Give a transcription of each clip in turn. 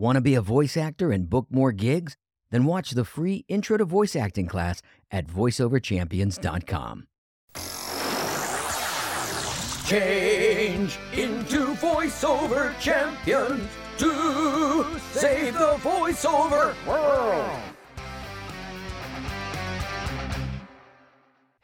Want to be a voice actor and book more gigs? Then watch the free Intro to Voice Acting class at voiceoverchampions.com. Change into voiceover champions to save the voiceover world.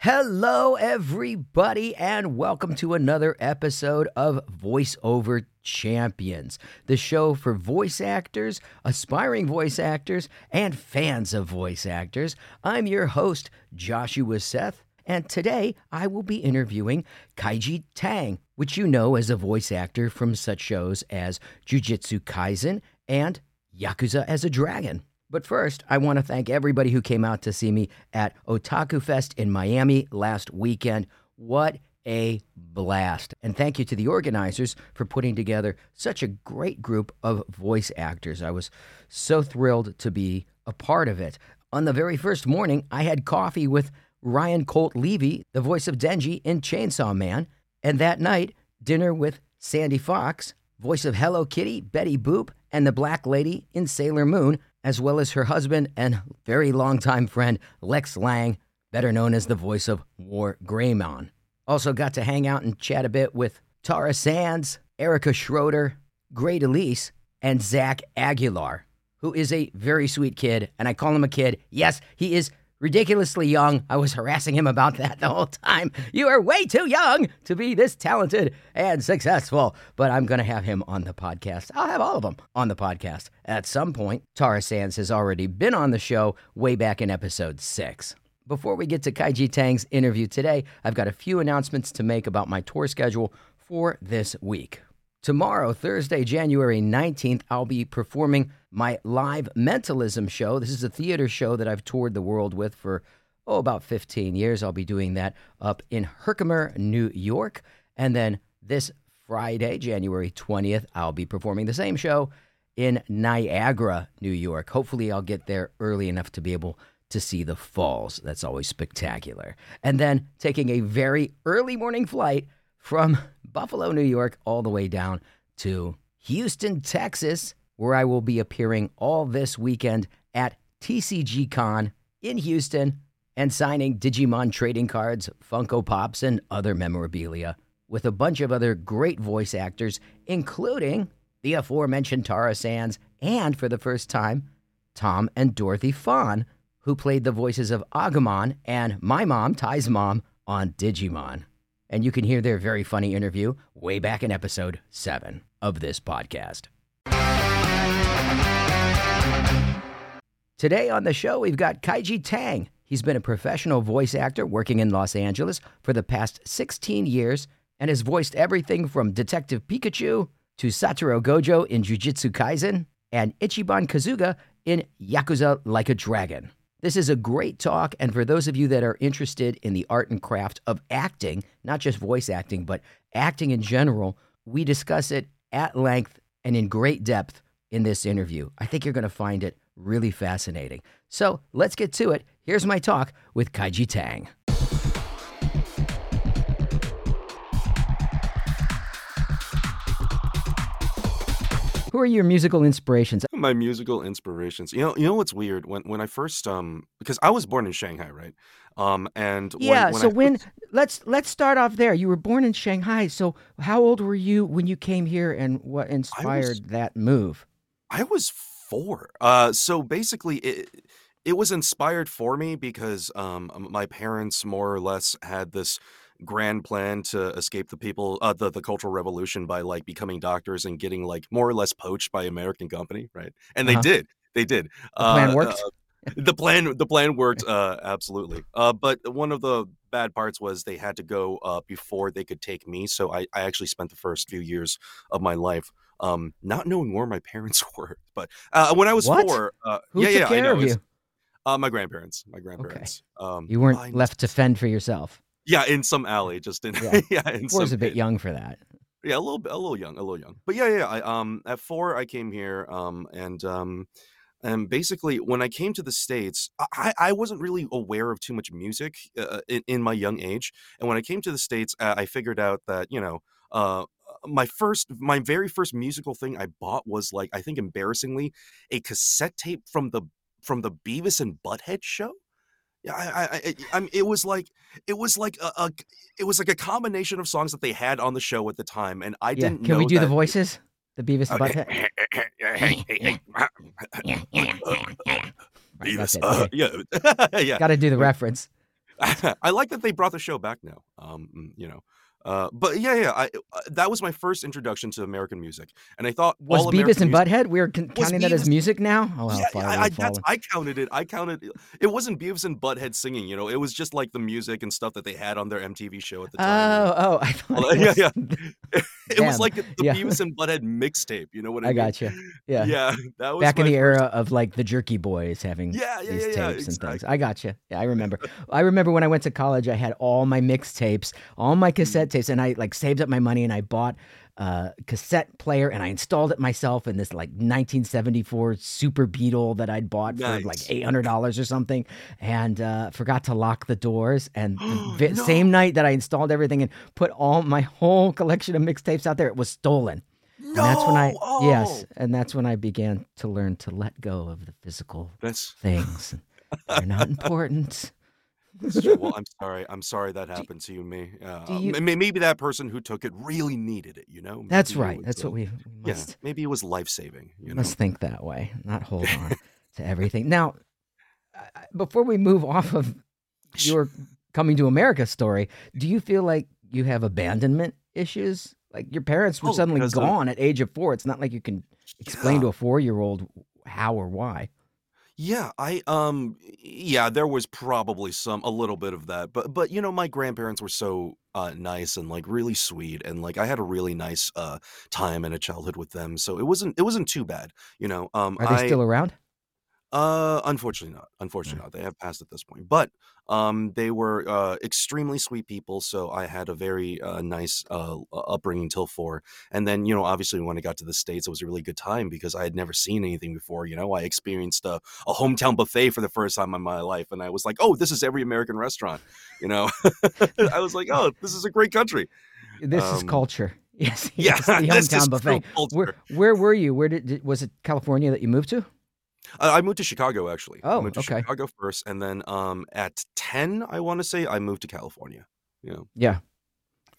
Hello, everybody, and welcome to another episode of VoiceOver Champions, the show for voice actors, aspiring voice actors, and fans of voice actors. I'm your host, Joshua Seth, and today I will be interviewing Kaiji Tang, which you know as a voice actor from such shows as Jujutsu Kaisen and Yakuza as a Dragon. But first, I want to thank everybody who came out to see me at Otaku Fest in Miami last weekend. What a blast. And thank you to the organizers for putting together such a great group of voice actors. I was so thrilled to be a part of it. On the very first morning, I had coffee with Ryan Colt Levy, the voice of Denji in Chainsaw Man. And that night, dinner with Sandy Fox, voice of Hello Kitty, Betty Boop, and the Black Lady in Sailor Moon as well as her husband and very longtime friend Lex Lang, better known as the voice of War Greymon. Also got to hang out and chat a bit with Tara Sands, Erica Schroeder, Gray Elise, and Zach Aguilar, who is a very sweet kid, and I call him a kid. Yes, he is ridiculously young. I was harassing him about that the whole time. You are way too young to be this talented and successful. But I'm going to have him on the podcast. I'll have all of them on the podcast at some point. Tara Sands has already been on the show way back in episode six. Before we get to Kaiji Tang's interview today, I've got a few announcements to make about my tour schedule for this week. Tomorrow, Thursday, January 19th, I'll be performing my live mentalism show. This is a theater show that I've toured the world with for, oh, about 15 years. I'll be doing that up in Herkimer, New York. And then this Friday, January 20th, I'll be performing the same show in Niagara, New York. Hopefully, I'll get there early enough to be able to see the falls. That's always spectacular. And then taking a very early morning flight from Buffalo, New York, all the way down to Houston, Texas, where I will be appearing all this weekend at TCG Con in Houston and signing Digimon trading cards, Funko Pops, and other memorabilia with a bunch of other great voice actors, including the aforementioned Tara Sands and, for the first time, Tom and Dorothy Fahn, who played the voices of Agumon and my mom, Tai's mom, on Digimon and you can hear their very funny interview way back in episode 7 of this podcast. Today on the show, we've got Kaiji Tang. He's been a professional voice actor working in Los Angeles for the past 16 years and has voiced everything from Detective Pikachu to Satoru Gojo in Jujutsu Kaisen and Ichiban Kasuga in Yakuza Like a Dragon. This is a great talk. And for those of you that are interested in the art and craft of acting, not just voice acting, but acting in general, we discuss it at length and in great depth in this interview. I think you're going to find it really fascinating. So let's get to it. Here's my talk with Kaiji Tang. Who are your musical inspirations? My musical inspirations. You know, you know what's weird when when I first um because I was born in Shanghai, right? Um and when, yeah. when so I when let's let's start off there. You were born in Shanghai. So how old were you when you came here, and what inspired that move? I was four. Uh, so basically, it it was inspired for me because um my parents more or less had this grand plan to escape the people uh the, the cultural revolution by like becoming doctors and getting like more or less poached by American company, right? And they Uh-huh. did. They did. The plan Uh, worked. uh, the plan the plan worked uh absolutely uh but one of the bad parts was they had to go uh before they could take me so i i actually spent the first few years of my life um not knowing where my parents were but uh when i was What? four uh Who yeah took yeah i care know of you? uh my grandparents my grandparents um You weren't I- left to fend for yourself. Yeah in some alley just in Yeah. yeah, in Four's some a bit young for that. yeah, a little bit, a little young, a little young. But yeah, yeah. I um at four I came here um and um and basically when I came to the states, I I I wasn't really aware of too much music uh, in in my young age. And when I came to the states, uh, I figured out that you know uh my first, my very first musical thing I bought was like I think embarrassingly a cassette tape from the from the Beavis and Butthead show. Yeah, I, I, I, I mean, it was like it was like a, a, it was like a combination of songs that they had on the show at the time, and I Yeah. didn't. Can we do the voices? The Beavis and Okay. Butthead. Beavis, uh, yeah, yeah. Got to do the reference. I like that they brought the show back now. Um, you know, uh, but yeah, yeah. I uh, that was my first introduction to American music, and I thought Was all Beavis American and Butthead? We're con- Was counting that as music now. Oh, Yeah, I, I, that's. I counted it. I counted. It wasn't Beavis and Butthead singing. You know, it was just like the music and stuff that they had on their MTV show at the time. Oh, oh, I thought Well, it yeah, was- yeah. it was like the, Yeah. Beavis and Butthead mixtape. You know what I, I mean? got you. Yeah. Yeah, that was Back in the first- era of like the Jerky Boys having Yeah, yeah, these tapes and things. I got you. Yeah, I remember. I remember when I went to college, I had all my mixtapes, all my Mm. cassette tapes, and I like saved up my money and I bought a cassette player and I installed it myself in this like 1974 Super Beetle that I'd bought for like $800 or something, and uh, forgot to lock the doors. And the No. same night that I installed everything and put all my whole collection of mixtapes out there, it was stolen. No, And that's when I oh, yes, and that's when I began to learn to let go of the physical That's things. They're not important. That's true. Well, I'm sorry. I'm sorry that happened to you, and me. Uh, you- m- maybe that person who took it really needed it. You know. That's Maybe it right. was, That's uh, what we, we Yeah, must maybe it was life saving. You know. must think that way, not hold on to everything. Now, I- I- before we move off of your coming to America story, do you feel like you have abandonment issues? Like your parents were Oh, suddenly because of- gone at age of four. It's not like you can explain to a four year old how or why. Yeah, I um yeah, there was probably some a little bit of that. But but you know, my grandparents were so uh nice and like really sweet and like I had a really nice uh time and a childhood with them. So it wasn't it wasn't too bad, you know. Um Are they I still around? Uh unfortunately not. Unfortunately not. They have passed at this point. But um they were uh extremely sweet people, so I had a very uh nice uh upbringing till 4. And then, you know, obviously when I got to the states it was a really good time because I had never seen anything before, you know. I experienced a a hometown buffet for the first time in my life and i was like oh this is every american restaurant you know i was like oh this is a great country This is um, culture. Yes. yeah yes, the hometown buffet. Where where were you? Where did, did was it California that you moved to? I I moved to chicago actually Oh, i moved to okay. chicago first and then um at 10 i want to say i moved to california yeah Yeah.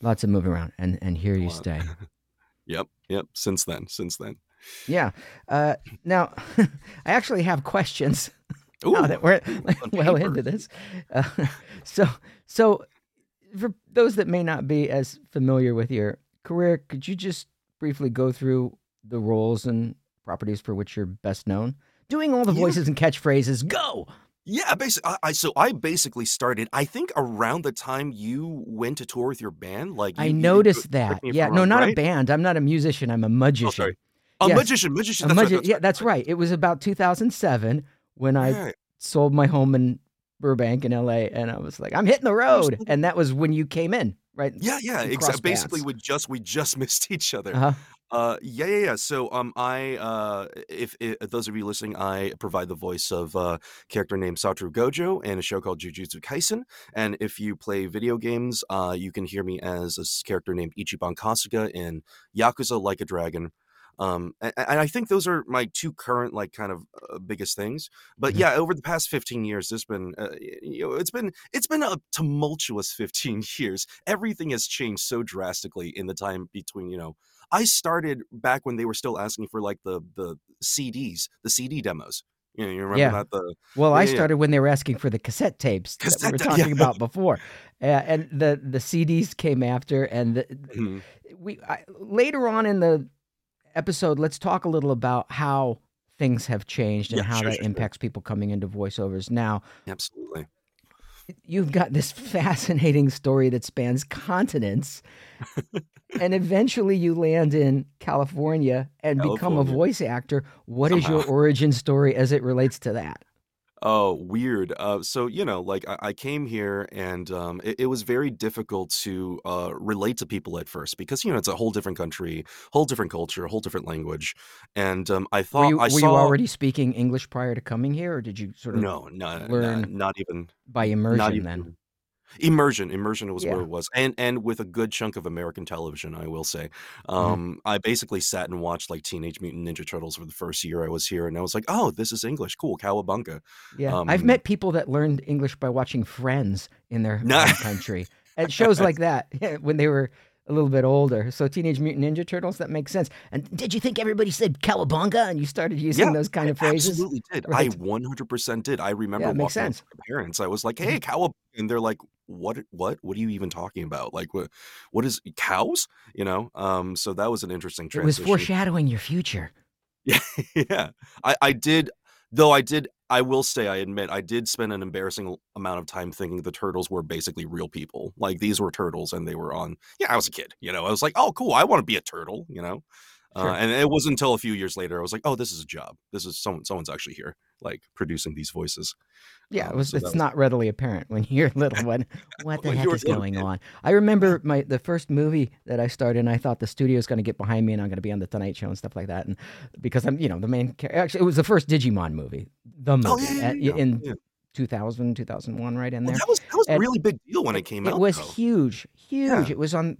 Lots of moving around and and here you lot. stay. yep yep since then since then Yeah. Uh now I actually have questions Ooh, now that we're well into this. Uh, so so for those that may not be as familiar with your career, could you just briefly go through the roles and properties for which you're best known? Doing all the Yeah. voices and catchphrases. Go. yeah basically I, I so i basically started i think around the time you went to tour with your band like I you- you- noticed that. Yeah, no, wrong, not a band. I'm not a musician. I'm a oh, magician. sorry. a Yes. magician magician A that's right, that's yeah, right, that's right. right. It was about 2007 when I Right. sold my home in Burbank in LA, and I was like, I'm hitting the road, and that was when you came in, right? Yeah, yeah, exactly. Basically, paths. we just we just missed each other. Uh-huh. Uh, yeah, yeah, yeah. So, um, I uh, if, if those of you listening, I provide the voice of a character named Satoru Gojo in a show called Jujutsu Kaisen. And if you play video games, uh, you can hear me as a s- character named Ichiban Kasuga in Yakuza Like a Dragon. Um, and, and I think those are my two current like kind of uh, biggest things. But Mhm. yeah, over the past 15 years, there's been uh, you know it's been it's been a tumultuous 15 years. Everything has changed so drastically in the time between you know I started back when they were still asking for like the the CDs, the CD demos. You know, you remember Yeah. that the Well, I Yeah, yeah. started when they were asking for the cassette tapes that we were talking yeah. about before, uh, and the the CDs came after, and the, Mhm. we I, later on in the episode, let's talk a little about how things have changed and Yeah, how sure, that sure, sure. impacts people coming into voiceovers now. absolutely. you've got this fascinating story that spans continents and eventually you land in california and become a voice actor What is your origin story as it relates to that Oh, weird. Uh, so you know, like I, I came here, and um, it, it was very difficult to uh, relate to people at first because you know it's a whole different country, whole different culture, whole different language, and um, I were thought you, I were saw you already speaking english prior to coming here or did you sort of no, no, no, learn not even by not immersion even then Immersion, immersion was Yeah. where it was, and and with a good chunk of American television, I will say. Mhm. Um, I basically sat and watched like Teenage Mutant Ninja Turtles for the first year I was here, and I was like, "Oh, this is English, cool, cowabunga." Yeah, I've Um, met people that learned English by watching Friends in their Nah. country at shows like that when they were a little bit older. So Teenage Mutant Ninja Turtles, that makes sense. And did you think everybody said cowabunga and you started using Yeah, those kind I of phrases? absolutely did. Right. I 100% did. I remember Yeah, makes sense. to my parents. I was like, "Hey, cowabunga," and they're like, "What? What? What are you even talking about? Like, what? What is cows?" You know. Um, so that was an interesting transition. It was foreshadowing your future. Yeah, yeah. I I did though I did I will say I admit I did spend an embarrassing amount of time thinking the turtles were basically real people. Like these were turtles and they were on Yeah, I was a kid, you know. I was like, "Oh, cool. I want to be a turtle," you know. Sure. Uh, and it wasn't until a few years later I was like, "Oh, this is a job. This is someone someone's actually here like producing these voices." Yeah, it Um, was, so it's was not readily apparent when you're little. When what the heck is going kid. on? I remember my the first movie that I started, and I thought the studio's going to get behind me, and I'm going to be on the Tonight Show and stuff like that. And because I'm, you know, the main character. Actually, it was the first Digimon movie, the movie Oh, yeah, yeah, at- in yeah. 2000, 2001, right in Well, there. that was that was a really big deal when it came It out. It was though. huge, huge. It was on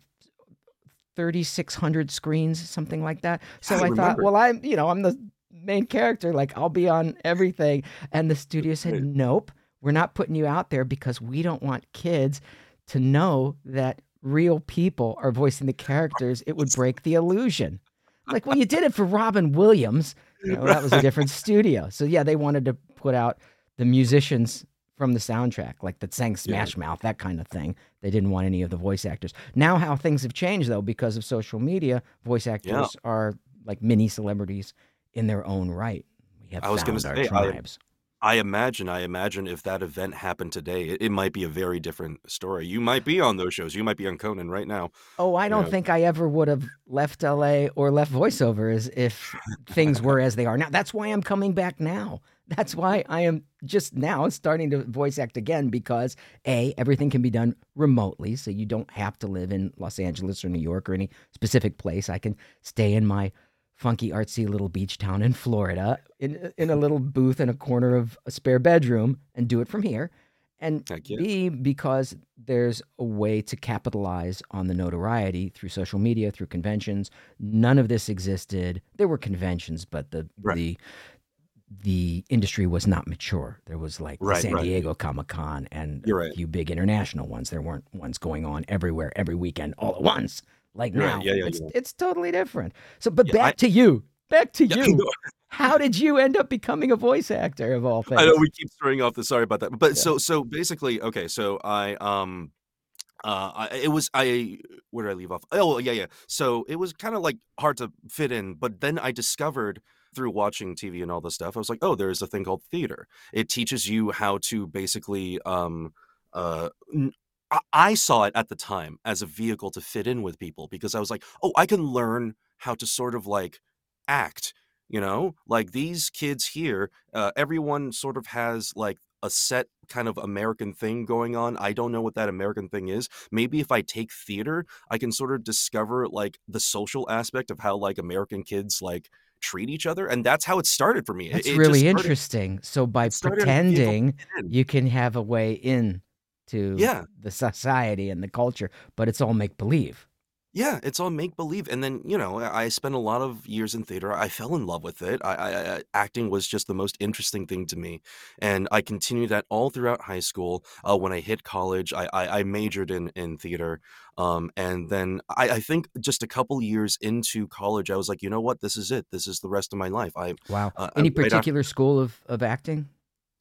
3,600 screens, something like that. So I I, thought, well, I'm, you know, I'm the main character. Like, I'll be on everything. And the studio said, nope, we're not putting you out there because we don't want kids to know that real people are voicing the characters. It would break the illusion. Like, well, you did it for Robin Williams. You know, that was a different studio. So yeah, they wanted to put out the musicians from the soundtrack, like that sang Smash Mouth, that kind of thing. They didn't want any of the voice actors. Now, how things have changed though, because of social media, voice actors are like mini celebrities in their own right. We have I was gonna found our say, I- tribes. I imagine, I imagine if that event happened today, it, it might be a very different story. You might be on those shows. You might be on Conan right now. Oh, I don't Yeah. think I ever would have left LA or left voiceovers if things were as they are now. That's why I'm coming back now. That's why I am just now starting to voice act again because A, everything can be done remotely. So you don't have to live in Los Angeles or New York or any specific place. I can stay in my funky, artsy little beach town in Florida in, in a little booth in a corner of a spare bedroom and do it from here. And B, because there's a way to capitalize on the notoriety through social media, through conventions. None of this existed. There were conventions, but the Right. the the industry was not mature. There was like Right, San right. Diego Comic Con and You're a right. few big international ones. There weren't ones going on everywhere every weekend all at once. Like right. now, Yeah, yeah, it's you're it's totally different. So, but Yeah, back I- to you. Back to Yeah, you. How did you end up becoming a voice actor of all things? I know we keep throwing off the sorry about that. But Yeah. so so basically, okay, so I um uh it was I where did I leave off? Oh yeah, yeah. So it was kind of like hard to fit in, but then I discovered through watching TV and all this stuff, I was like, oh, there's a thing called theater. It teaches you how to basically um uh saw it at the time as a vehicle to fit in with people because I was like, oh, I can learn how to sort of like act, you know? Like these kids here, uh, everyone sort of has like a set kind of American thing going on. I don't know what that American thing is. Maybe if I take theater, I can sort of discover like the social aspect of how like American kids like treat each other. And that's how it started for me. It- it really started- interesting. So by it started as a vehicle to pretending, you can have a way in to Yeah. the society and the culture, but it's all make believe. Yeah, it's all make believe, and then you know I I spent a lot of years in theater. I fell in love with it. I, I, I acting was just the most interesting thing to me, and I continued that all throughout high school. Uh, when I hit college, I, I, I majored in in theater, um, and then I, I think just a couple years into college, I was like, you know what, this is it. This is the rest of my life. I Wow. uh, Any right after- particular school of, of acting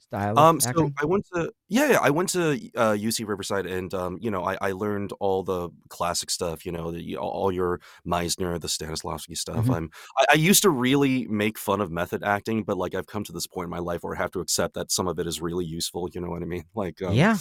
style? Um, so acting? I went to yeah, yeah, I went to uh, UC Riverside, and um, you know, I, I learned all the classic stuff. You know, the, all your Meisner, the Stanislavski stuff. Mhm. I'm I, I used to really make fun of method acting, but like I've come to this point in my life where I have to accept that some of it is really useful. You know what I mean? Like um, yeah,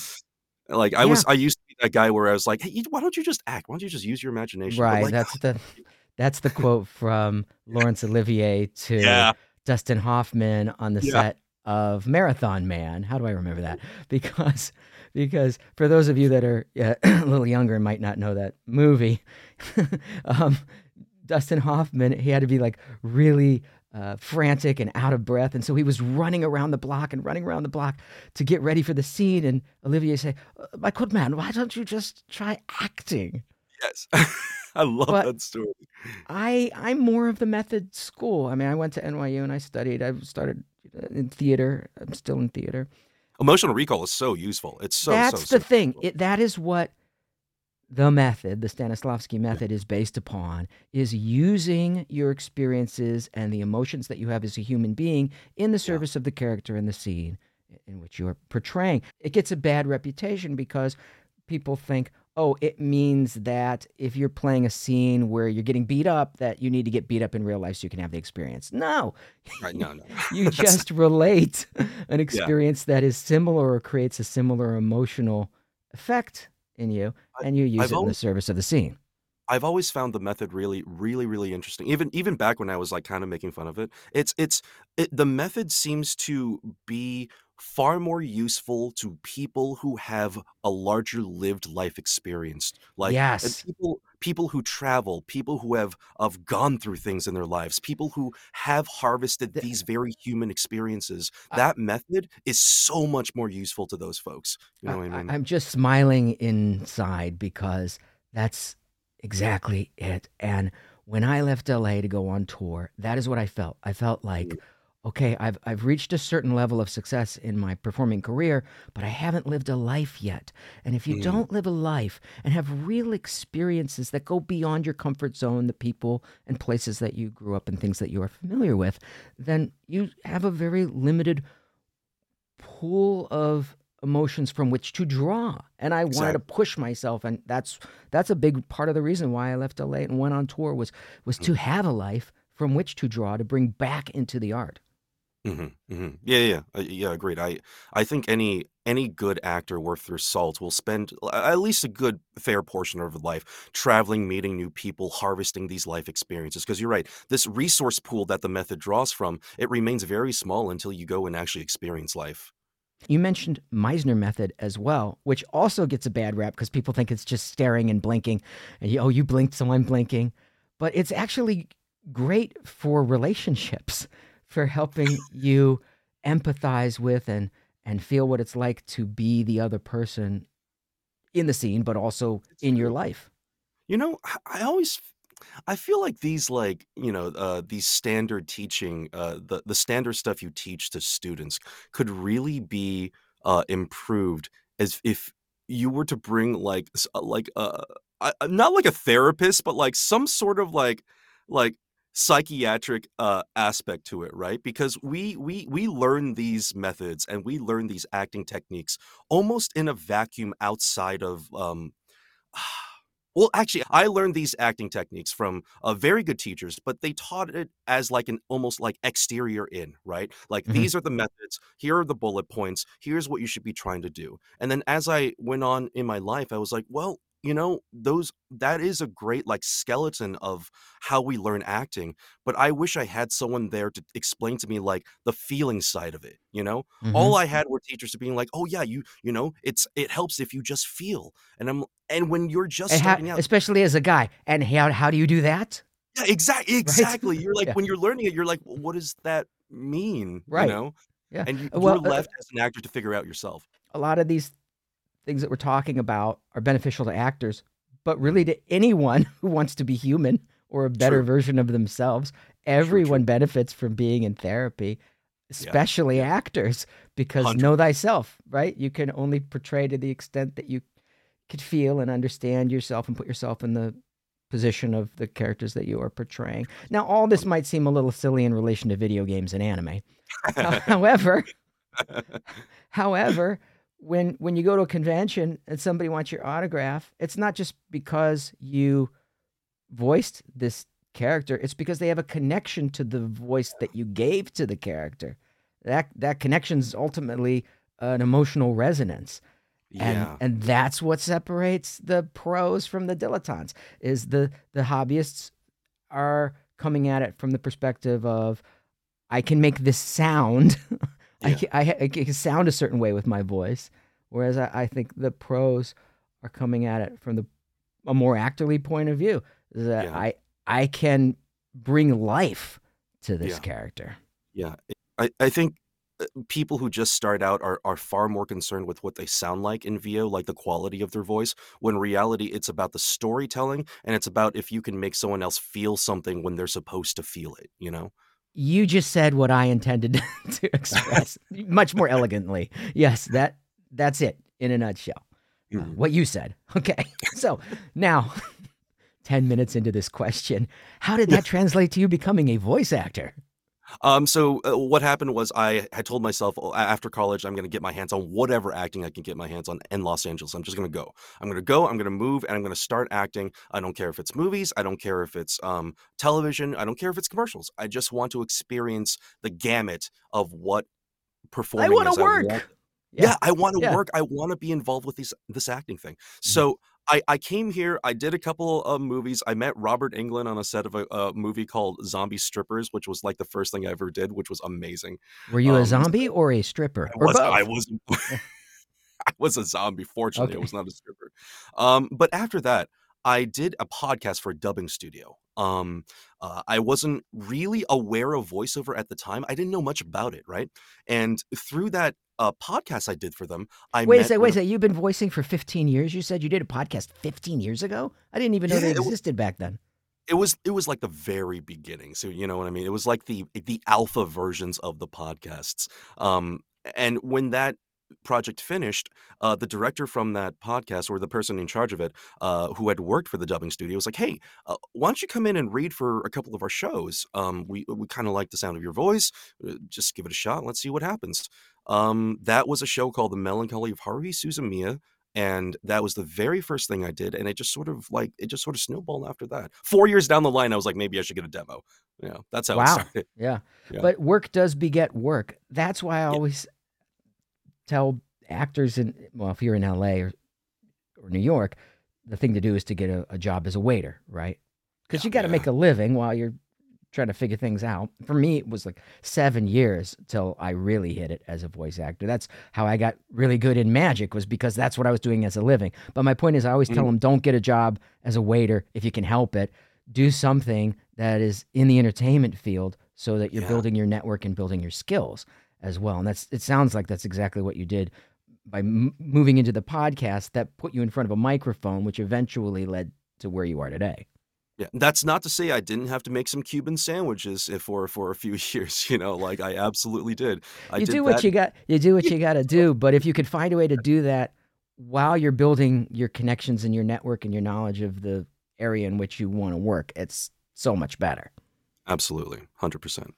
like I was I used to be that guy where I was like, hey, why don't you just act? Why don't you just use your imagination? Right. like, that's the that's the quote from Laurence Olivier to yeah, Dustin Hoffman on the Yeah. set of Marathon Man. How do I remember that? Because because for those of you that are uh, a little younger and might not know that movie, um, Dustin Hoffman he had to be like really uh, frantic and out of breath. And so he was running around the block and running around the block to get ready for the scene. And Olivier say, uh, "My good man, why don't you just try acting?" Yes, I love But- that story. I I'm more of the method school. I mean, I went to NYU and I studied. I started in theater. I'm still in theater. Emotional recall is so useful. It's so That's so, the so thing. It, that is what the method, the Stanislavski method, is based upon: is using your experiences and the emotions that you have as a human being in the service of the character in the scene in which you are portraying. It gets a bad reputation because people think, oh, it means that if you're playing a scene where you're getting beat up, that you need to get beat up in real life so you can have the experience. No, Right, no, no. you just relate an experience that is similar or creates a similar emotional effect in you, I- and you use I've it in the service of the scene. I've always found the method really, really, really interesting. Even even back when I was like kind of making fun of it, it's it's it, the method seems to be far more useful to people who have a larger lived life experience. Like yes, people people who travel, people who have have gone through things in their lives, people who have harvested The- these very human experiences. I- That method is so much more useful to those folks. You know what I mean? am just smiling inside because that's exactly it. And when I left LA to go on tour, that is what I felt. I felt like, Mm. Okay, I've I've reached a certain level of success in my performing career, but I haven't lived a life yet. And if you Mm. don't live a life and have real experiences that go beyond your comfort zone, the people and places that you grew up and things that you are familiar with, then you have a very limited pool of emotions from which to draw and i wanted to push myself and that's that's a big part of the reason why i left la and went on tour was was to have a life from which to draw to bring back into the art hmm hmm Yeah, yeah, yeah, Uh, yeah. Agreed. I, I think any any good actor worth their salt will spend l- at least a good fair portion of their life traveling, meeting new people, harvesting these life experiences. Because you're right, this resource pool that the method draws from, it remains very small until you go and actually experience life. you mentioned meisner method as well which also gets a bad rap because people think it's just staring and blinking and oh you blinked so i'm blinking but it's actually great for relationships for helping you empathize with and and feel what it's like to be the other person in the scene but also in your life. You know, I- always I feel like these like, you know, uh these standard teaching uh the the standard stuff you teach to students could really be uh improved as if you were to bring like uh, like uh I- not like a therapist but like some sort of like like psychiatric uh aspect to it right? Because we we we learn these methods and we learn these acting techniques almost in a vacuum outside of um well actually i learned these acting techniques from uh, very good teachers but they taught it as like an almost like exterior in right? Like Mhm. these are the methods here are the bullet points here's what you should be trying to do. And then as i went on in my life i was like well you know those that is a great like skeleton of how we learn acting but i wish i had someone there to explain to me like the feeling side of it you know Mhm. all i had were teachers being like oh yeah you you know it's it helps if you just feel and i'm and when you're just And how- starting out especially as a guy and how, how do you do that yeah exactly exactly you're like Yeah. when you're learning it you're like what does that mean Right. you know Yeah. and you, Well, you're uh, left as an actor to figure out yourself a lot of these things that we're talking about are beneficial to actors, but really to anyone who wants to be human or a better True. version of themselves. true. Everyone benefits from being in therapy, especially actors, because Hundred- know thyself, right? You can only portray to the extent that you could feel and understand yourself and put yourself in the position of the characters that you are portraying. Now, all this might seem a little silly in relation to video games and anime. However, However, when when you go to a convention and somebody wants your autograph, it's not just because you voiced this character, it's because they have a connection to the voice that you gave to the character. That that connection is ultimately an emotional resonance. And and that's what separates the pros from the dilettantes is the the hobbyists are coming at it from the perspective of I can make this sound. I, Yeah. can, I, I can sound a certain way with my voice, whereas I, I think the pros are coming at it from the a more actorly point of view. That Yeah. I I can bring life to this Yeah. character. Yeah, I, I think uh, people who just start out are, are far more concerned with what they sound like in VO, like the quality of their voice, when in reality it's about the storytelling and it's about if you can make someone else feel something when they're supposed to feel it, you know? You just said what I intended to express much more elegantly. Yes, that that's it in a nutshell. Uh, Mhm. what you said. Okay. So now, 10 minutes into this question, how did that translate to you becoming a voice actor? Um, so uh, what happened was I had told myself "Oh, after college I'm going to get my hands on whatever acting I can get my hands on in Los Angeles. I'm just going to go. I'm going to go. I'm going to move, and I'm going to start acting. I don't care if it's movies. I don't care if it's um, television. I don't care if it's commercials. I just want to experience the gamut of what performing. I want is. to work. yeah, I want to yeah. work. I want to be involved with these this acting thing. So I, I came here. I did a couple of movies. I met Robert Englund on a set of a, a movie called Zombie Strippers, which was like the first thing I ever did, which was amazing. Were you a Um, zombie or a stripper? I Or was both? I was I was a zombie. Fortunately, I was not a stripper. Um, but after that, I did a podcast for a dubbing studio. Um, uh, I wasn't really aware of voiceover at the time. I didn't know much about it, right? And through that uh, podcast I did for them, I Wait a second, wait a second. You've been voicing for 15 years. You said you did a podcast 15 years ago? I didn't even know Yeah, they existed back then. it was it was like the very beginning so you know what i mean it was like the the alpha versions of the podcasts um and when that project finished uh the director from that podcast or the person in charge of it uh who had worked for the dubbing studio was like hey uh, why don't you come in and read for a couple of our shows um we we kind of like the sound of your voice uh, just give it a shot let's see what happens um that was a show called the melancholy of haruhi suzumiya and that was the very first thing I did, and it just sort of like it just sort of snowballed after that. Four years down the line, I was like, maybe I should get a demo. Yeah, that's how it Wow. started. Yeah. Yeah. But work does beget work. That's why I always tell actors in well, if you're in LA or or New York, the thing to do is to get a, a job as a waiter, right? Because you got to Yeah. make a living while you're trying to figure things out. For me, it was like seven years till I really hit it as a voice actor. That's how I got really good in magic was because that's what I was doing as a living. But my point is, I always tell Mm. them, don't get a job as a waiter if you can help it. Do something that is in the entertainment field so that you're Yeah. building your network and building your skills as well. And that's it sounds like that's exactly what you did by m- moving into the podcast that put you in front of a microphone, which eventually led to where you are today. Yeah, that's not to say I didn't have to make some Cuban sandwiches for for a few years. You know, like I absolutely did. I you did do what that. you got. You do what you got to do. But if you could find a way to do that while you're building your connections and your network and your knowledge of the area in which you want to work, it's so much better. Absolutely, hundred percent.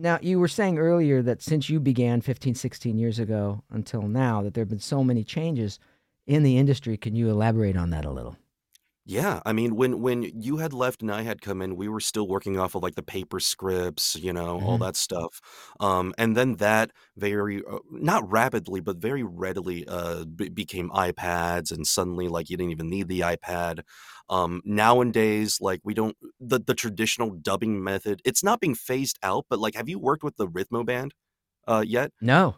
Now, you were saying earlier that since you began 15, 16 years ago until now, that there have been so many changes in the industry. Can you elaborate on that a little? Yeah, I mean, when when you had left and I had come in, we were still working off of like the paper scripts, you know, all Mhm. that stuff. Um, and then that very uh, not rapidly, but very readily uh, be became iPads, and suddenly like you didn't even need the iPad. Um, nowadays, like we don't the the traditional dubbing method. It's not being phased out, but like, have you worked with the Rhythmo band uh, yet? No,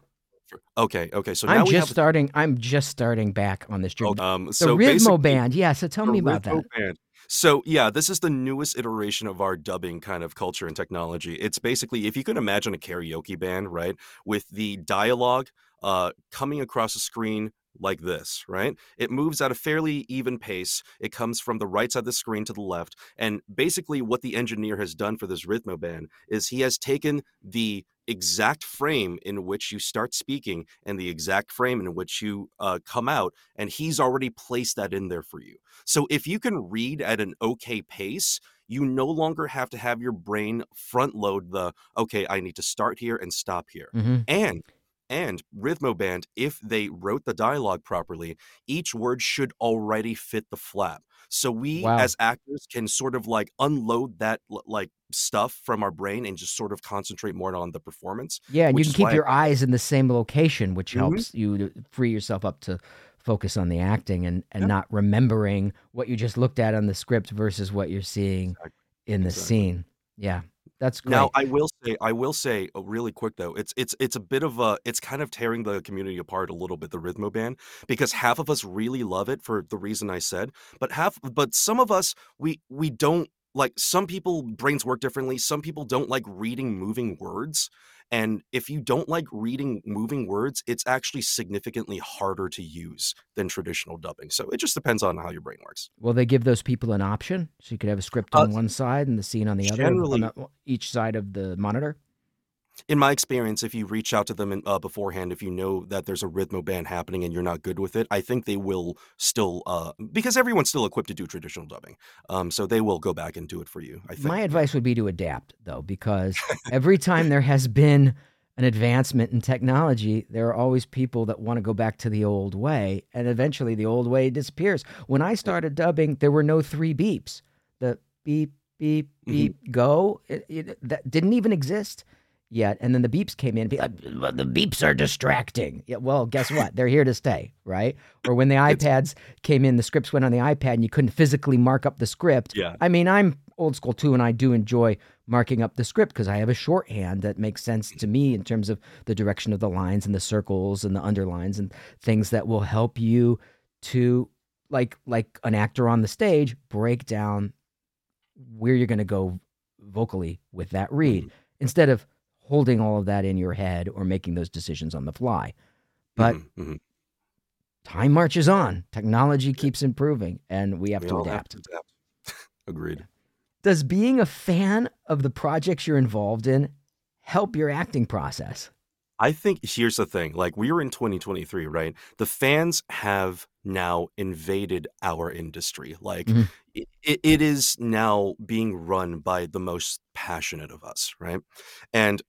Okay, okay. So now I'm just starting. I'm just starting back on this journey. um, the so Rhythmo Band. Yeah. So tell me about Rhythmo that. Band. So yeah, this is the newest iteration of our dubbing kind of culture and technology. It's basically if you can imagine a karaoke band, right, with the dialogue uh, coming across the screen like this, right? It moves at a fairly even pace. It comes from the right side of the screen to the left, and basically what the engineer has done for this Rhythmo band is he has taken the exact frame in which you start speaking and the exact frame in which you uh, come out, and he's already placed that in there for you. So if you can read at an okay pace, you no longer have to have your brain front load the okay, I need to start here and stop here. hmm And and Rhythmo Band, if they wrote the dialogue properly, each word should already fit the flap. So we Wow. as actors can sort of like unload that like stuff from our brain and just sort of concentrate more on the performance. Yeah, and you can keep why- your eyes in the same location, which Mhm. helps you free yourself up to focus on the acting and, and not remembering what you just looked at on the script versus what you're seeing Exactly. in the Exactly. scene. Yeah, that's great. Now I will say, I will say, uh, really quick though, it's it's it's a bit of a, it's kind of tearing the community apart a little bit, the Rhythmo band, because half of us really love it for the reason I said, but half, but some of us we we don't like some people brains work differently. Some people don't like reading moving words. And if you don't like reading moving words, it's actually significantly harder to use than traditional dubbing. So it just depends on how your brain works. Well, they give those people an option so you could have a script on uh, one side and the scene on the other, on the, each side of the monitor? In my experience, if you reach out to them in, uh, beforehand, if you know that there's a rhythmo band happening and you're not good with it, I think they will still, uh, because everyone's still equipped to do traditional dubbing. Um, so they will go back and do it for you. I think. My advice would be to adapt, though, because every time there has been an advancement in technology, there are always people that want to go back to the old way, and eventually the old way disappears. When I started dubbing, there were no three beeps. The beep, beep, beep, mm-hmm. go. It, it, that didn't even exist yet. And then the beeps came in. Be like, the beeps are distracting. Yeah, well, guess what? They're here to stay, right? Or when the iPads came in, the scripts went on the iPad and you couldn't physically mark up the script. Yeah. I mean, I'm old school too, and I do enjoy marking up the script because I have a shorthand that makes sense to me in terms of the direction of the lines and the circles and the underlines and things that will help you to like like an actor on the stage break down where you're going to go vocally with that read mm-hmm. instead of holding all of that in your head or making those decisions on the fly. But mm-hmm, mm-hmm. time marches on. Technology keeps improving, and we have we to adapt. Have to adapt. Agreed. Does being a fan of the projects you're involved in help your acting process? I think here's the thing like, we are in 2023, right? The fans have now invaded our industry. Like, mm-hmm. it, it is now being run by the most passionate of us, right? And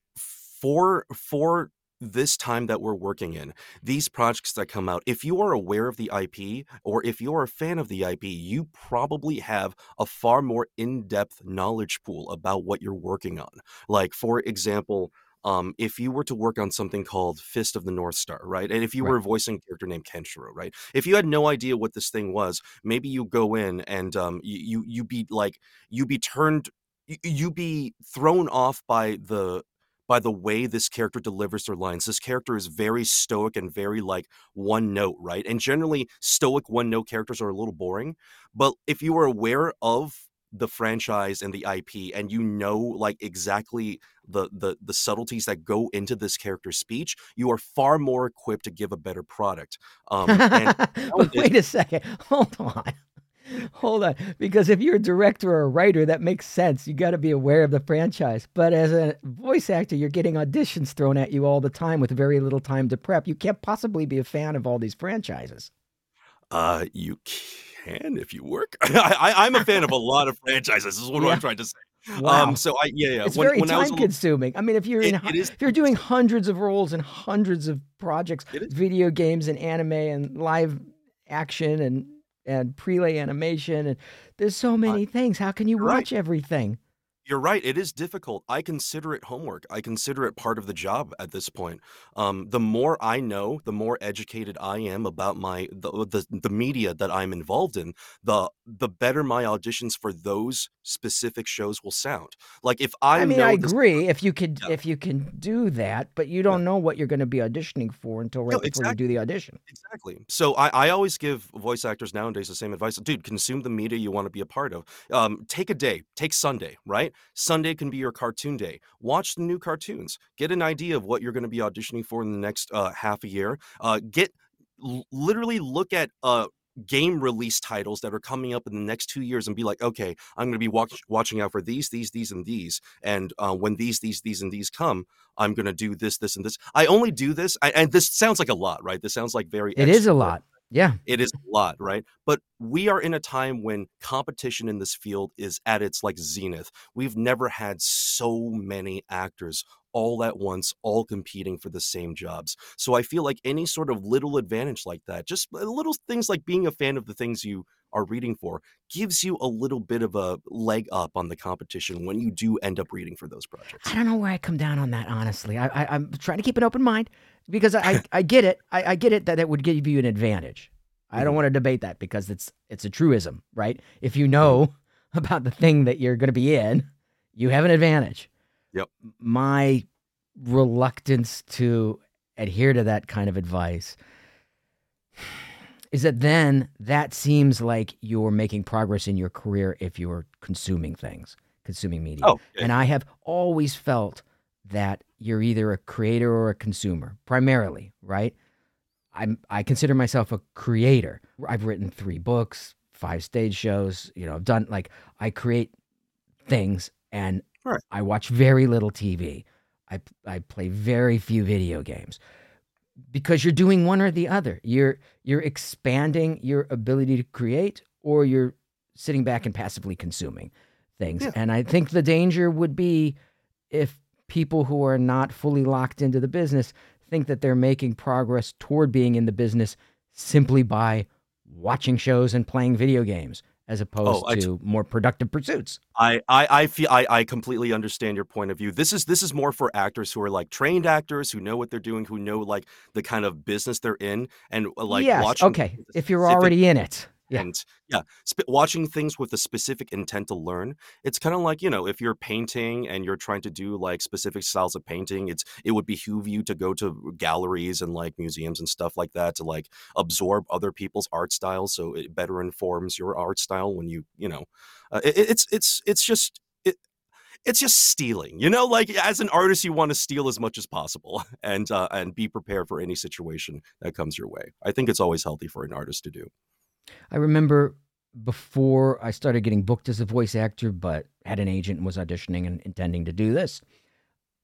for for this time that we're working in, these projects that come out, if you are aware of the IP or if you're a fan of the IP, you probably have a far more in depth knowledge pool about what you're working on. Like, for example, um, if you were to work on something called Fist of the North Star, right? And if you right. were voicing a character named Kenshiro, right? If you had no idea what this thing was, maybe you go in and um, you, you you be like you be turned you be thrown off by the by the way this character delivers their lines. This character is very stoic and very like one note, right? And generally, stoic one note characters are a little boring. But if you are aware of the franchise and the IP and you know like exactly the the the subtleties that go into this character's speech, you are far more equipped to give a better product. Um, wait a second, hold on. Hold on, because if you're a director or a writer, that makes sense. You got to be aware of the franchise. But as a voice actor, you're getting auditions thrown at you all the time with very little time to prep. You can't possibly be a fan of all these franchises. Uh, you can if you work. I, am a fan of a lot of franchises. This is what yeah. I'm trying to say. Wow. Um, so I yeah yeah. It's when, very when time I consuming. I mean, if you're it, in, it is, if you're doing hundreds of roles and hundreds of projects, video games and anime and live action and and prelay animation and there's so many uh, things. How can you watch right. everything? You're right. It is difficult. I consider it homework. I consider it part of the job at this point. Um, the more I know, the more educated I am about my the, the the media that I'm involved in, the the better my auditions for those specific shows will sound. Like if I, I mean, I agree. If you could, yeah. if you can do that, but you don't yeah. know what you're going to be auditioning for until right no, before exactly. you do the audition. Exactly. So I, I always give voice actors nowadays the same advice. Dude, consume the media you want to be a part of. Um, take a day. Take Sunday. Right Sunday can be your cartoon day. Watch the new cartoons. Get an idea of what you're going to be auditioning for in the next uh, half a year. Uh, get l- literally look at uh, game release titles that are coming up in the next two years and be like, okay, I'm going to be watch- watching out for these, these, these, and these. And uh, when these, these, these, and these come, I'm going to do this, this, and this. I only do this, I, and this sounds like a lot, right? This sounds like very. It is a lot. Yeah. It is a lot, right? But we are in a time when competition in this field is at its like zenith. We've never had so many actors all at once, all competing for the same jobs. So I feel like any sort of little advantage like that, just uh, little things like being a fan of the things you are reading for, gives you a little bit of a leg up on the competition when you do end up reading for those projects. I don't know where I come down on that, honestly. I, I, am trying to keep an open mind because I, I get it. I, I, get it that it would give you an advantage. I don't mm-hmm. want to debate that because it's it's a truism, right? If you know mm-hmm. about the thing that you're going to be in, you have an advantage. Yep. My reluctance to adhere to that kind of advice is that then that seems like you're making progress in your career if you're consuming things, consuming media. Oh, yeah. And I have always felt that you're either a creator or a consumer, primarily, right? I'm I consider myself a creator. I've written three books, five stage shows. You know, I've done like I create things, and Right. I watch very little TV. I I play very few video games because you're doing one or the other. You're you're expanding your ability to create, or you're sitting back and passively consuming things. Yeah. And I think the danger would be if people who are not fully locked into the business think that they're making progress toward being in the business simply by watching shows and playing video games as opposed Oh, I t- to more productive pursuits. I, I, I feel I, I completely understand your point of view. This is this is more for actors who are like trained actors who know what they're doing, who know like the kind of business they're in, and uh, like yes, watching okay. If you're already in it. Yeah. and yeah, sp- watching things with a specific intent to learn. It's kind of like you know, if you're painting and you're trying to do like specific styles of painting, it's it would behoove you to go to galleries and like museums and stuff like that to like absorb other people's art styles, so it better informs your art style when you you know, uh, it, it's it's it's just. It, it's just stealing, you know. Like as an artist, you want to steal as much as possible, and uh, and be prepared for any situation that comes your way. I think it's always healthy for an artist to do. I remember before I started getting booked as a voice actor, but had an agent and was auditioning and intending to do this,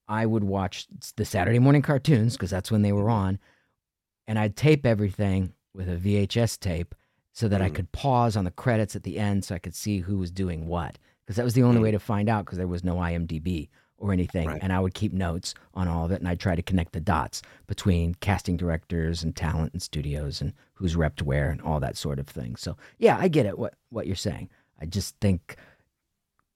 I would watch the Saturday morning cartoons because that's when they were on, and I'd tape everything with a VHS tape so that I Mm. could pause on the credits at the end so I could see who was doing what because that was the only Mm. way to find out because there was no IMDb or anything, Right. and I would keep notes on all of it and I'd try to connect the dots between casting directors and talent and studios and who's repped where and all that sort of thing. So yeah, I get it what what you're saying. I just think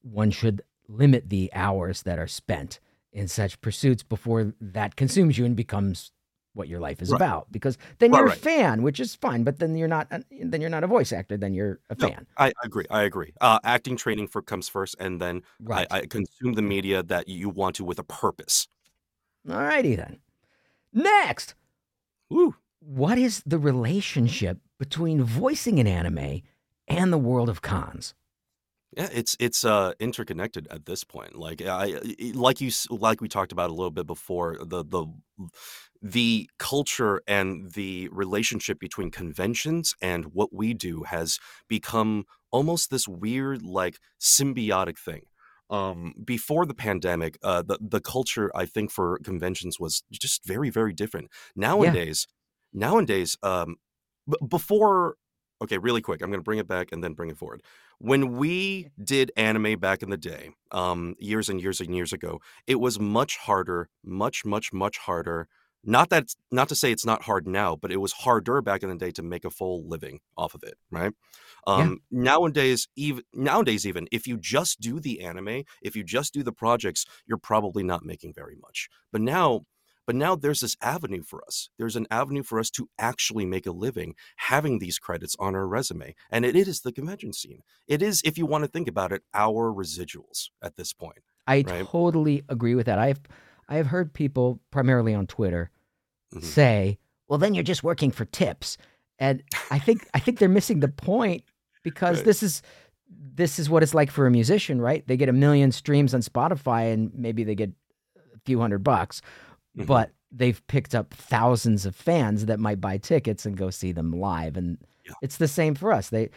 one should limit the hours that are spent in such pursuits before that consumes you and becomes what your life is Right. about because then Right, you're right. a fan which is fine but then you're not a- then you're not a voice actor then you're a No, fan I agree. I agree. Uh, acting training for comes first, and then I, I consume the media that you want to with a purpose. all righty then next Woo. what is the relationship between voicing an anime and the world of cons Yeah, it's it's uh interconnected at this point. Like I like you s- like we talked about a little bit before the the the culture and the relationship between conventions and what we do has become almost this weird like symbiotic thing. Um before the pandemic, uh the the culture I think for conventions was just very very different. Nowadays, nowadays um b- before okay, really quick, I'm going to bring it back and then bring it forward when we did anime back in the day, um, years and years and years ago, it was much harder, much, much, much harder. Not that, not to say it's not hard now, but it was harder back in the day to make a full living off of it, right? Um, Nowadays, even nowadays, even if you just do the anime, if you just do the projects, you're probably not making very much. But now, but now there's this avenue for us. There's an avenue for us to actually make a living having these credits on our resume, and it is the convention scene. It is, if you want to think about it, our residuals at this point. i Right. totally agree with that i've i've heard people primarily on twitter Mhm. say well then you're just working for tips and i think i think they're missing the point because Right. this is this is what it's like for a musician right they get a million streams on spotify and maybe they get a few hundred bucks Mhm. but they've picked up thousands of fans that might buy tickets and go see them live and Yeah. it's the same for us they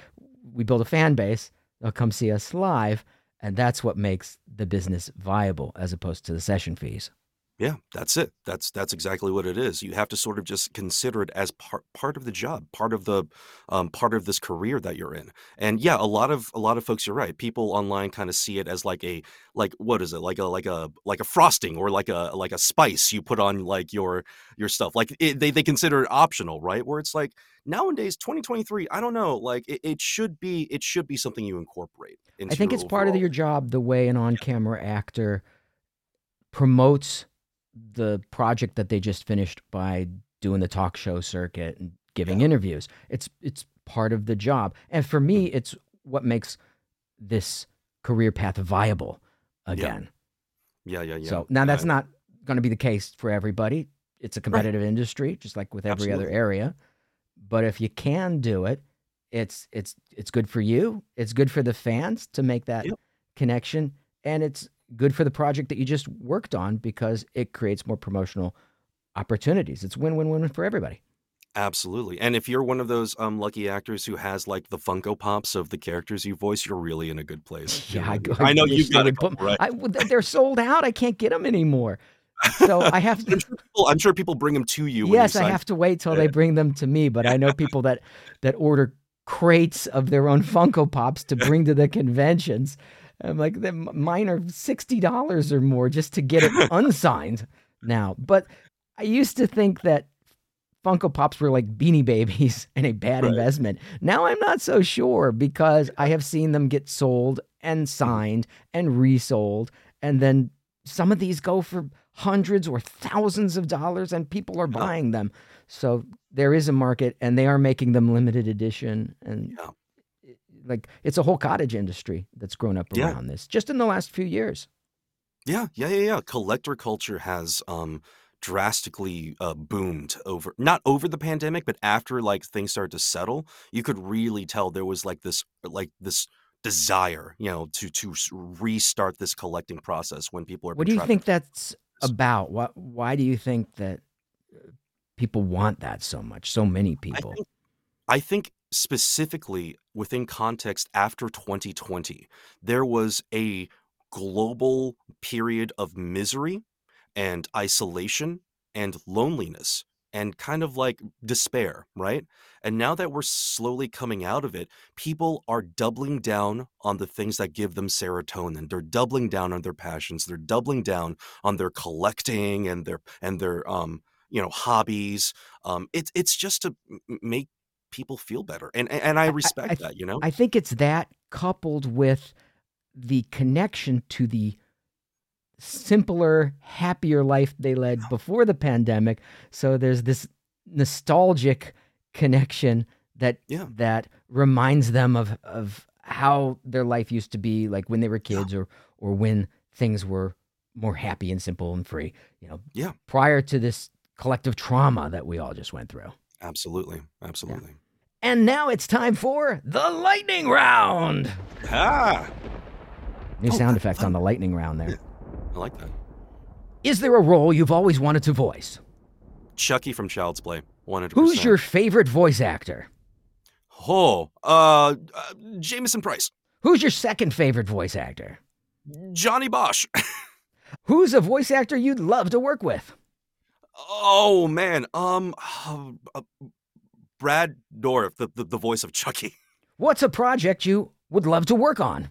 we build a fan base they'll come see us live and that's what makes the business viable as opposed to the session fees Yeah, that's it. That's that's exactly what it is. You have to sort of just consider it as part part of the job, part of the um, part of this career that you're in. And yeah, a lot of a lot of folks, you're right. People online kind of see it as like a like what is it like a like a like a frosting or like a like a spice you put on like your your stuff. Like it, they they consider it optional, right? Where it's like nowadays, 2023. I don't know. Like it, it should be it should be something you incorporate. Into I think it's part of your job the way an on-camera actor promotes the project that they just finished by doing the talk show circuit and giving interviews. It's it's part of the job. And for me, hmm. it's what makes this career path viable again. Yeah, yeah, yeah. So now yeah. that's uh, not going to be the case for everybody. It's a competitive industry, just like with every other area. But if you can do it, it's it's it's good for you. It's good for the fans to make that Yep. connection, and it's good for the project that you just worked on because it creates more promotional opportunities. It's win-win-win for everybody. Absolutely. And if you're one of those um lucky actors who has like the Funko Pops of the characters you voice, you're really in a good place. Yeah, I, mean? I know you've got put- right? I, they're sold out. I can't get them anymore. So I have to. I'm sure people, I'm sure people bring them to you. yes, I have to wait till they bring them to me. But I know people that that order crates of their own Funko Pops to bring to the conventions. I'm like, the- mine are sixty dollars or more just to get it unsigned now. But I used to think that Funko Pops were like Beanie Babies and a bad Right. investment. Now I'm not so sure because I have seen them get sold and signed and resold, and then some of these go for hundreds or thousands of dollars, and people are buying them. So there is a market, and they are making them limited edition, and Yeah. Like it's a whole cottage industry that's grown up Yeah. around this just in the last few years. Yeah, yeah, yeah, yeah. Collector culture has um drastically uh boomed over not over the pandemic, but after like things started to settle, you could really tell there was like this like this desire, you know, to to restart this collecting process when people are What do you think that's about? What? Why do you think that uh, people want that so much? So many I people. think, I think specifically within context after 2020, there was a global period of misery and isolation and loneliness and kind of like despair, right? And now that we're slowly coming out of it, people are doubling down on the things that give them serotonin. They're doubling down on their passions. They're doubling down on their collecting and their and their um you know hobbies. Um, it's it's just to make people feel better, and and, I I- respect I- that. You know, I think it's that coupled with the connection to the simpler, happier life they led before the pandemic. So there's this nostalgic connection that Yeah. that reminds them of of how their life used to be like when they were kids or or when things were more happy and simple and free, you know. Yeah. Prior to this collective trauma that we all just went through. Absolutely, absolutely. And now it's time for the lightning round. Ah, New Oh, sound effect on the lightning round there. I like that. Is there a role you've always wanted to voice? Chucky from Child's Play, one hundred. Who's your favorite voice actor? oh? Uh, uh, Jamieson Price, Who's your second favorite voice actor? Johnny Bosch. Who's a voice actor you'd love to work with? Oh man, um, uh, Brad Dourif, the, the the voice of Chucky. What's a project you would love to work on?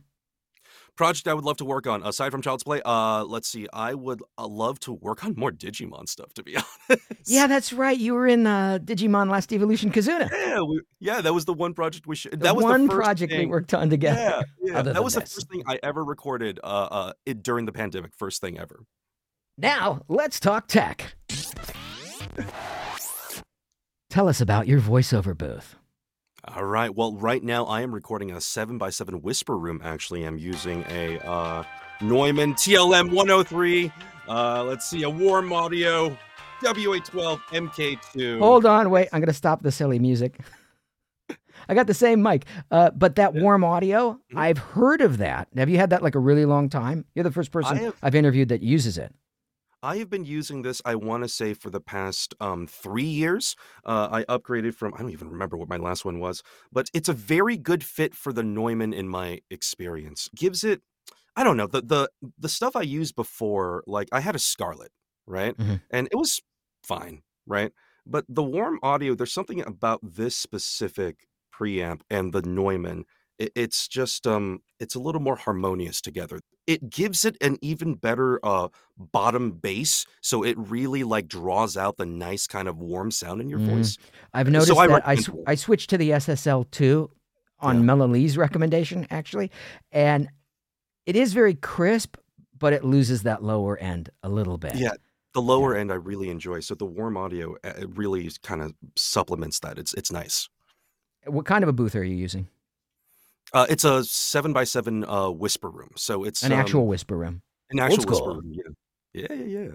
Project I would love to work on aside from Child's Play. Uh, let's see. I would uh, love to work on more Digimon stuff. To be honest. Yeah, that's right. You were in uh, Digimon Last Evolution Kizuna. Yeah, we, yeah, that was the one project we should. The that was one project we worked on together. Yeah, yeah. that was the first thing I ever recorded. Uh, uh, it, during the pandemic, first thing ever. Now, let's talk tech. Tell us about your voiceover booth. All right. Well, right now I am recording a seven x seven whisper room. Actually, I'm using a uh, Neumann TLM 103. Uh, let's see, a Warm Audio WA12 MK2. Hold on, wait. I'm going to stop the silly music. I got the same mic, uh, but that warm audio, Mhm. I've heard of that. Have you had that like a really long time? You're the first person have- I've interviewed that uses it. I have been using this. I want to say for the past um, three years. Uh, I upgraded from. I don't even remember what my last one was, but it's a very good fit for the Neumann in my experience. Gives it. I don't know the the the stuff I used before. Like I had a Scarlett, right, Mhm. and it was fine, right. But the warm audio, there's something about this specific preamp and the Neumann. It, it's just um, it's a little more harmonious together. It gives it an even better uh bottom bass, so it really like draws out the nice kind of warm sound in your Mhm. voice. I've noticed I that I, recommend sw- I switched to the SSL2 on Yeah. Recommendation, actually. And it is very crisp, but it loses that lower end a little bit. Yeah, the lower end I really enjoy. So the warm audio uh, it really kind of supplements that. It's it's nice. What kind of a booth are you using? Uh, it's a seven by seven uh, whisper room. So it's An um, actual whisper room. an actual whisper school. room. Yeah, yeah, yeah. yeah.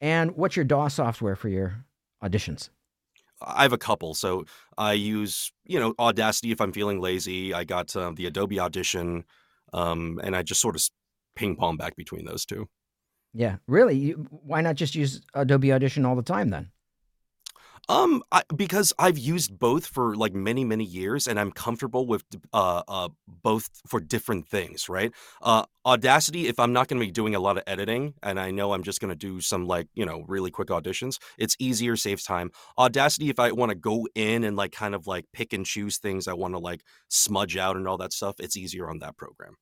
And what's your DAW software for your auditions? I have a couple. So I use, you know, Audacity if I'm feeling lazy. I got um, the Adobe Audition, um, and I just sort of ping pong back between those two. Yeah, really. You, why not just use Adobe Audition all the time then? Um, I, because I've used both for like many many years, and I'm comfortable with uh, uh both for different things, right? Uh, Audacity, if I'm not going to be doing a lot of editing, and I know I'm just going to do some like you know really quick auditions, it's easier, saves time. Audacity, if I want to go in and like kind of like pick and choose things I want to like smudge out and all that stuff, it's easier on that program.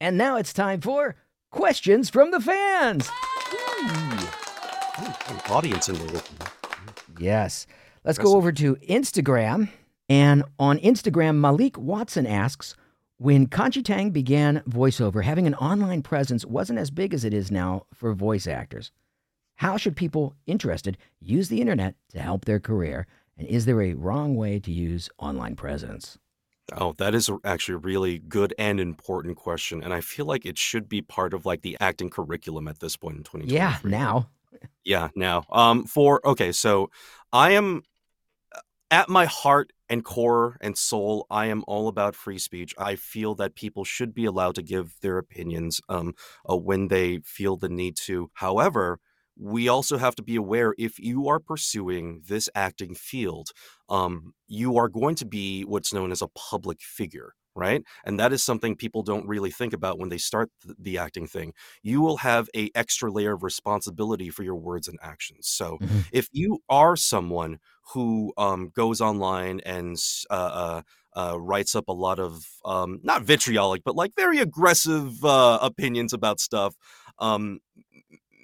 And now it's time for questions from the fans. Ooh, audience in the Yes. Let's go over to Instagram. And on Instagram, Malik Watson asks When Kaiji Tang began voiceover, having an online presence wasn't as big as it is now for voice actors. How should people interested use the internet to help their career? And is there a wrong way to use online presence? Oh, that is actually a really good and important question, and I feel like it should be part of like the acting curriculum at this point in 2023. Yeah, now. Yeah, now. Um, for okay, so I am uh, at my heart and core and soul, I am all about free speech. I feel that people should be allowed to give their opinions um, uh, when they feel the need to. However, we also have to be aware if you are pursuing this acting field, um, you are going to be what's known as a public figure right? And that is something people don't really think about when they start the acting thing. You will have a extra layer of responsibility for your words and actions. So mm-hmm. if you are someone who um, goes online and uh, uh, uh, writes up a lot of um, not vitriolic but like very aggressive uh, opinions about stuff um,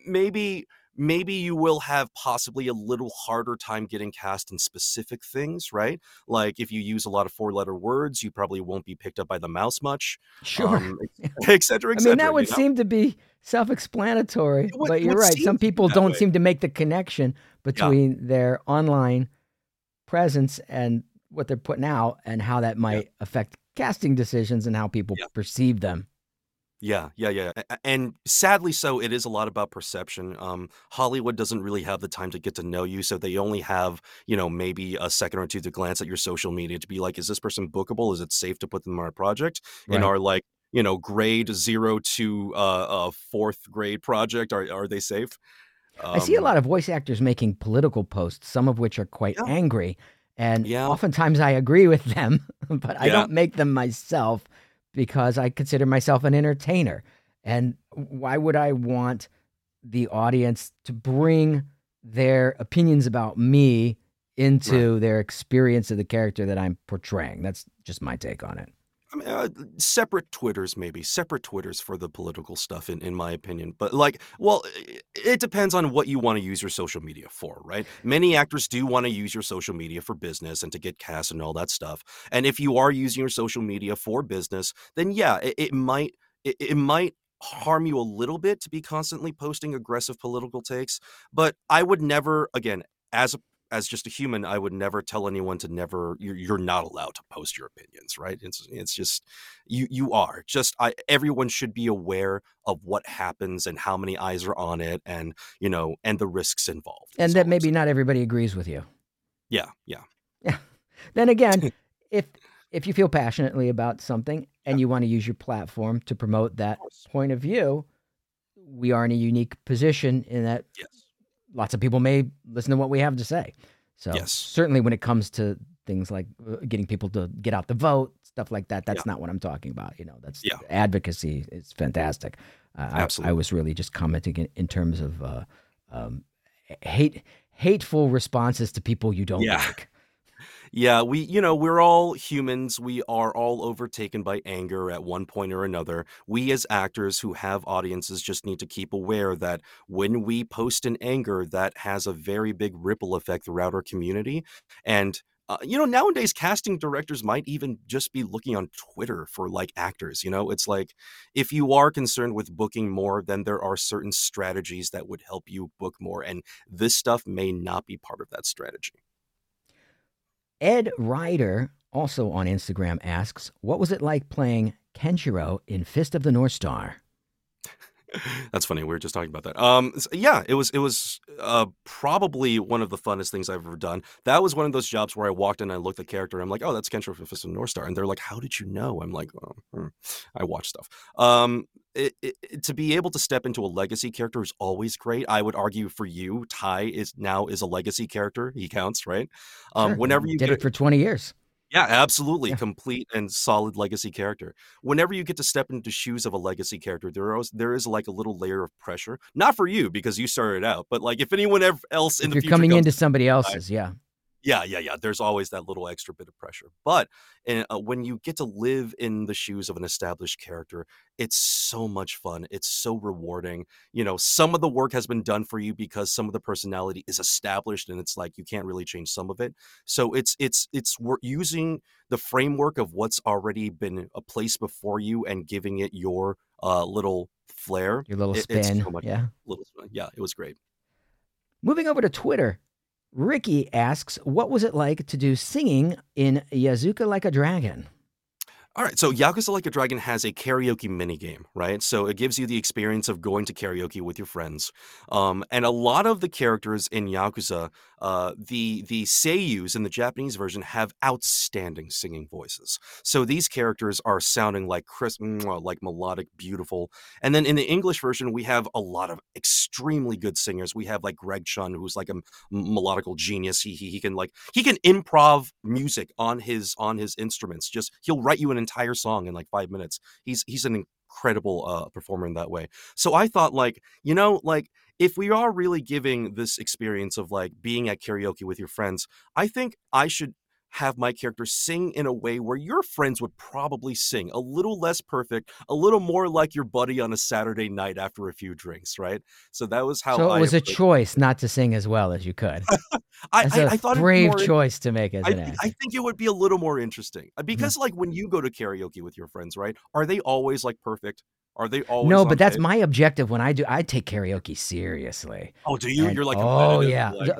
maybe maybe you will have possibly a little harder time getting cast in specific things, right? Like if you use a lot of four letter words, you probably won't be picked up by the mouse much. Sure. Um, et cetera, et cetera. I mean, that would seem to be self explanatory, but you're right. Some people don't way. seem to make the connection between yeah. their online presence and what they're putting out and how that might yeah. affect casting decisions and how people yeah. perceive them. Yeah, yeah, yeah. And sadly so, it is a lot about perception. Um, Hollywood doesn't really have the time to get to know you, so they only have, you know, maybe a second or two to glance at your social media to be like, is this person bookable? Is it safe to put them on our project? Right. In our like, you know, grade zero to uh, uh fourth grade project, are are they safe? Um, I see a um lot of voice actors making political posts, some of which are quite yeah. angry. And yeah. oftentimes I agree with them, but I yeah. don't make them myself because I consider myself an entertainer. And why would I want the audience to bring their opinions about me into right. their experience of the character that I'm portraying? That's just my take on it. I mean, uh, separate Twitters, maybe separate Twitters for the political stuff, in, in my opinion. But like, well, it depends on what you want to use your social media for, right? Many actors do want to use your social media for business and to get cast and all that stuff. And if you are using your social media for business, then yeah, it, it might it, it might harm you a little bit to be constantly posting aggressive political takes. But I would never, again, as a as just a human, I would never tell anyone to never. You're, you're not allowed to post your opinions, right? It's it's just you you are just. I everyone should be aware of what happens and how many eyes are on it, and you know, and the risks involved. And that maybe not everybody agrees with you. Yeah, yeah, yeah. Then again, if if you feel passionately about something and yeah. you want to use your platform to promote that of point of view, we are in a unique position in that yes lots of people may listen to what we have to say. So yes. certainly when it comes to things like uh, getting people to get out the vote, stuff like that, that's yeah. not what I'm talking about. You know, that's yeah. advocacy is fantastic. Uh, Absolutely. I, I, was really just commenting in, in terms of uh, um, hate hateful responses to people you don't yeah. like. Yeah, we, you know, we're all humans. We are all overtaken by anger at one point or another. We, as actors who have audiences, just need to keep aware that when we post in anger, that has a very big ripple effect throughout our community. And uh, you know, nowadays casting directors might even just be looking on Twitter for like actors. You know, it's like if you are concerned with booking more, then there are certain strategies that would help you book more. And this stuff may not be part of that strategy. Ed Ryder, also on Instagram, asks, What was it like playing Kenshiro in Fist of the North Star? That's funny. We were just talking about that. Um, s- yeah, it was it was uh, probably one of the funnest things I've ever done. That was one of those jobs where I walked in, and I looked at the character, and I'm like, oh, that's Kenshiro from Fist of North Star, and they're like, how did you know? I'm like, oh, hmm, I watch stuff. Um, it, it- to be able to step into a legacy character is always great. I would argue for you, Tai is now is a legacy character. He counts, right? Um, Sure, whenever you did get it for 20 years. Yeah, absolutely. Yeah. Complete and solid legacy character. Whenever you get to step into shoes of a legacy character, there is there is like a little layer of pressure. Not for you because you started out, but like if anyone else in If the you're future coming comes- into somebody else's, yeah. Yeah, yeah, yeah. There's always that little extra bit of pressure. But uh, uh, when you get to live in the shoes of an established character, it's so much fun. It's so rewarding. You know, some of the work has been done for you because some of the personality is established, and it's like you can't really change some of it. So it's it's it's we're using the framework of what's already been a place before you and giving it your uh, little flair. Your little It- spin. so much- yeah. Little, yeah, it was great. Moving over to Twitter, Ricky asks, "What was it like to do singing in Yazuka Like a Dragon?" All right, so Yakuza Like a Dragon has a karaoke minigame, right? So it gives you the experience of going to karaoke with your friends. Um, and a lot of the characters in Yakuza, uh, the the seiyus in the Japanese version have outstanding singing voices. So these characters are sounding like crisp, like melodic, beautiful. And then in the English version, we have a lot of extremely good singers. We have like Greg Chun, who's like a m- melodical genius. He, he he can like he can improv music on his on his instruments. Just he'll write you an entire song in like five minutes. He's he's an incredible uh, performer in that way. So I thought like you know like if we are really giving this experience of like being at karaoke with your friends, I think I should have my character sing in a way where your friends would probably sing a little less perfect, a little more like your buddy on a Saturday night after a few drinks, right? So that was how so it I was a choice not to sing as well as you could. I, I a I thought brave more choice to make as I an think, actor. I think it would be a little more interesting Mm-hmm. Uh, because, like, when you go to karaoke with your friends, right? Are they always like perfect? Are they always? no, but that's pitch? my objective when I do. I take karaoke seriously. Oh, do you? And- You're like, oh yeah. like-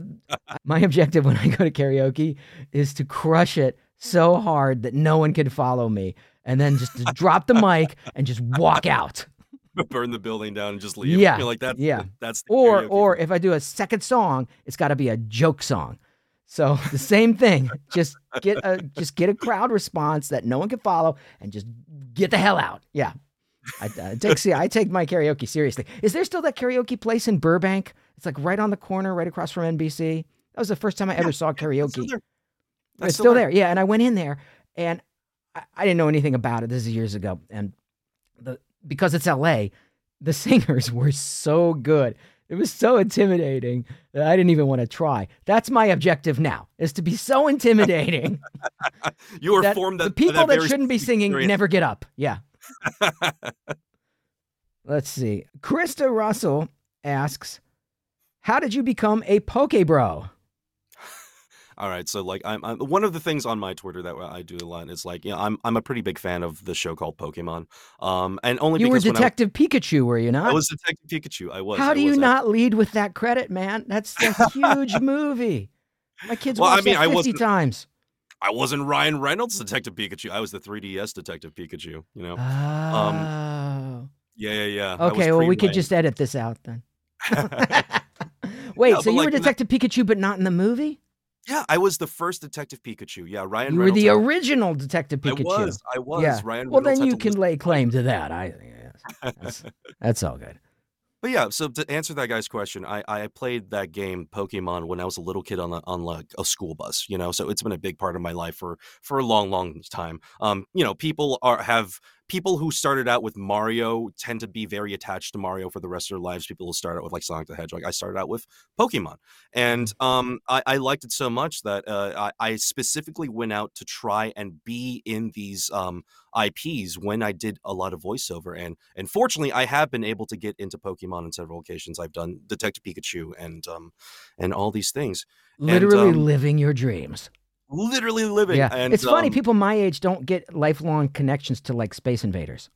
my objective when I go to karaoke is to crush it so hard that no one can follow me, and then just to drop the mic and just walk out. burn the building down and just leave. Yeah, You're like that. yeah. That's Or or if I do a second song, it's got to be a joke song. So the same thing. Just get a just get a crowd response that no one can follow, and just get the hell out. Yeah. I, take see, I take my karaoke seriously. Is there still that karaoke place in Burbank? It's like right on the corner, right across from NBC. That was the first time I ever saw That's karaoke. still there. It's still there. Yeah, and I went in there, and I, I didn't know anything about it. This is years ago, and the because it's L.A., the singers were so good. It was so intimidating that I didn't even want to try. That's my objective now: is to be so intimidating You were that formed the people that, very shouldn't be singing experience. never get up. Yeah. Let's see. Krista Russell asks, "How did you become a poke bro?" All right, so like I'm, I'm one of the things on my Twitter that I do a lot is like, yeah, I'm I'm a pretty big fan of the show called Pokemon, um, and only You were when I- Detective Pikachu, were you not? I, was Detective Pikachu. I was. How I do you was, not lead with that credit, man? That's a huge movie. My kids Well, I watched mean, I 50 wasn't- times. I wasn't Ryan Reynolds Detective Pikachu. I was the 3DS Detective Pikachu. You know. Um, oh. Yeah, yeah, yeah. Okay, well, we could just edit this out then. Wait, so you were like, Detective Pikachu, but not in the movie? yeah, I was the first Detective Pikachu. Yeah, Ryan you were Reynolds. the had- original Detective I Pikachu. was. I was. Yeah. Ryan well, Reynolds then you can lay claim to that. I yes. that's, that's all good. But yeah, so to answer that guy's question, I, I played that game Pokemon when I was a little kid on a, on like a school bus, you know. So it's been a big part of my life for for a long, long time. Um, you know, people are have people who started out with Mario tend to be very attached to Mario for the rest of their lives. People who start out with like Sonic the Hedgehog. I started out with Pokemon, and um, I, I liked it so much that uh, I, I specifically went out to try and be in these um IPs when I did a lot of voiceover, and and fortunately, I have been able to get into Pokemon on several occasions. I've done Detective Pikachu and um and all these things, Literally um, living your dreams. Literally living. Yeah. and, it's funny, um, people my age don't get lifelong connections to like Space Invaders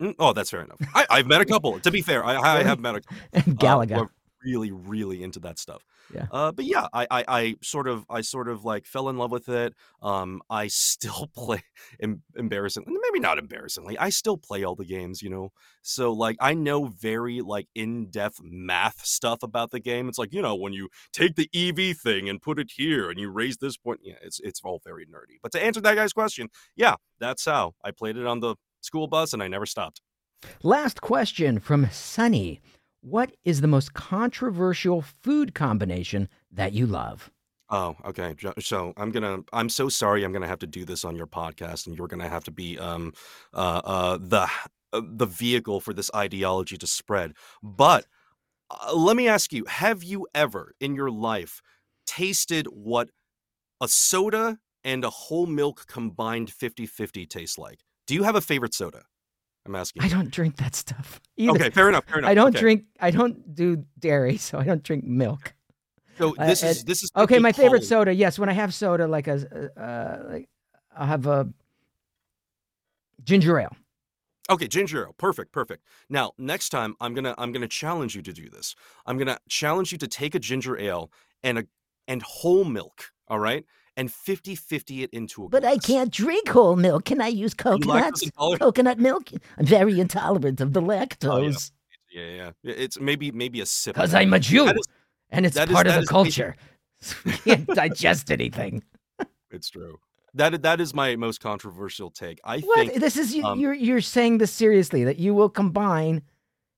mm, Oh, that's fair enough. I, I've met a couple. To be fair, I, I have met a couple. and uh, Galaga. who really, really into that stuff. Yeah. Uh, but yeah, I, I, I sort of, I sort of like fell in love with it. Um, I still play, em- embarrassingly, maybe not embarrassingly, I still play all the games, you know. So like, I know very like in-depth math stuff about the game. It's like you know when you take the EV thing and put it here, and you raise this point. Yeah, it's it's all very nerdy. But to answer that guy's question, yeah, that's how I played it on the school bus, and I never stopped. Last question from Sunny. What is the most controversial food combination that you love? Oh, okay. So I'm gonna. I'm so sorry. I'm gonna have to do this on your podcast, and you're gonna have to be um, uh, uh, the uh, the vehicle for this ideology to spread. But uh, let me ask you: Have you ever in your life tasted what a soda and a whole milk combined 50-50 tastes like? Do you have a favorite soda? I'm asking. I don't drink that stuff either. Okay, fair enough. Fair enough. I don't okay. drink. I don't do dairy, so I don't drink milk. So uh, this is this is Okay, my favorite soda. Yes, when I have soda, like a, uh, like I'll have a ginger ale. Okay, ginger ale. Perfect, perfect. Now, next time I'm gonna I'm gonna challenge you to do this. I'm gonna challenge you to take a ginger ale and a and whole milk, all right? And 50-50 it into a But I can't drink whole milk. Can I use You coconuts? Coconut milk? I'm very intolerant of the Oh, lactose. Yeah, yeah. yeah. It's maybe maybe a sip. Because. I'm a Jew, is- and it's that is- part of the culture. can't digest anything. It's true. That that is my most controversial take. I What? think This is you, um, you're you're saying this seriously that you will combine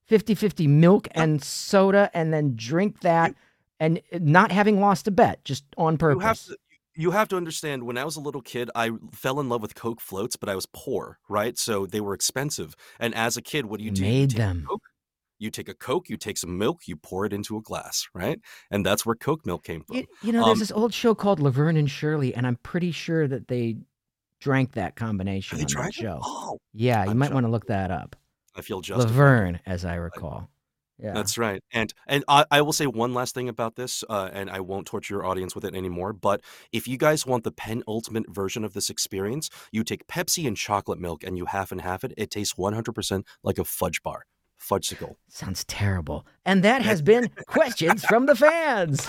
50-50 milk and soda and then drink that and not having lost a bet just on you purpose. have to you have to understand when I was a little kid, I fell in love with Coke floats, but I was poor, right? So they were expensive. And as a kid, what do you do? You Made take a them. Coke, you take a Coke, you take some milk, you pour it into a glass, right? And that's where Coke milk came from. You, you know, there's Um, this old show called Laverne and Shirley, and I'm pretty sure that they drank that combination they on that show. Oh, Yeah, you I'm might sure- want to look that up. I feel justified. Laverne, as I recall. Yeah. That's right. And and I, I will say one last thing about this, uh, and I won't torture your audience with it anymore. But if you guys want the penultimate version of this experience, you take Pepsi and chocolate milk and you half and half it. It tastes 100% like a fudge bar. Fudgesicle. Sounds terrible. And that has been questions from the fans.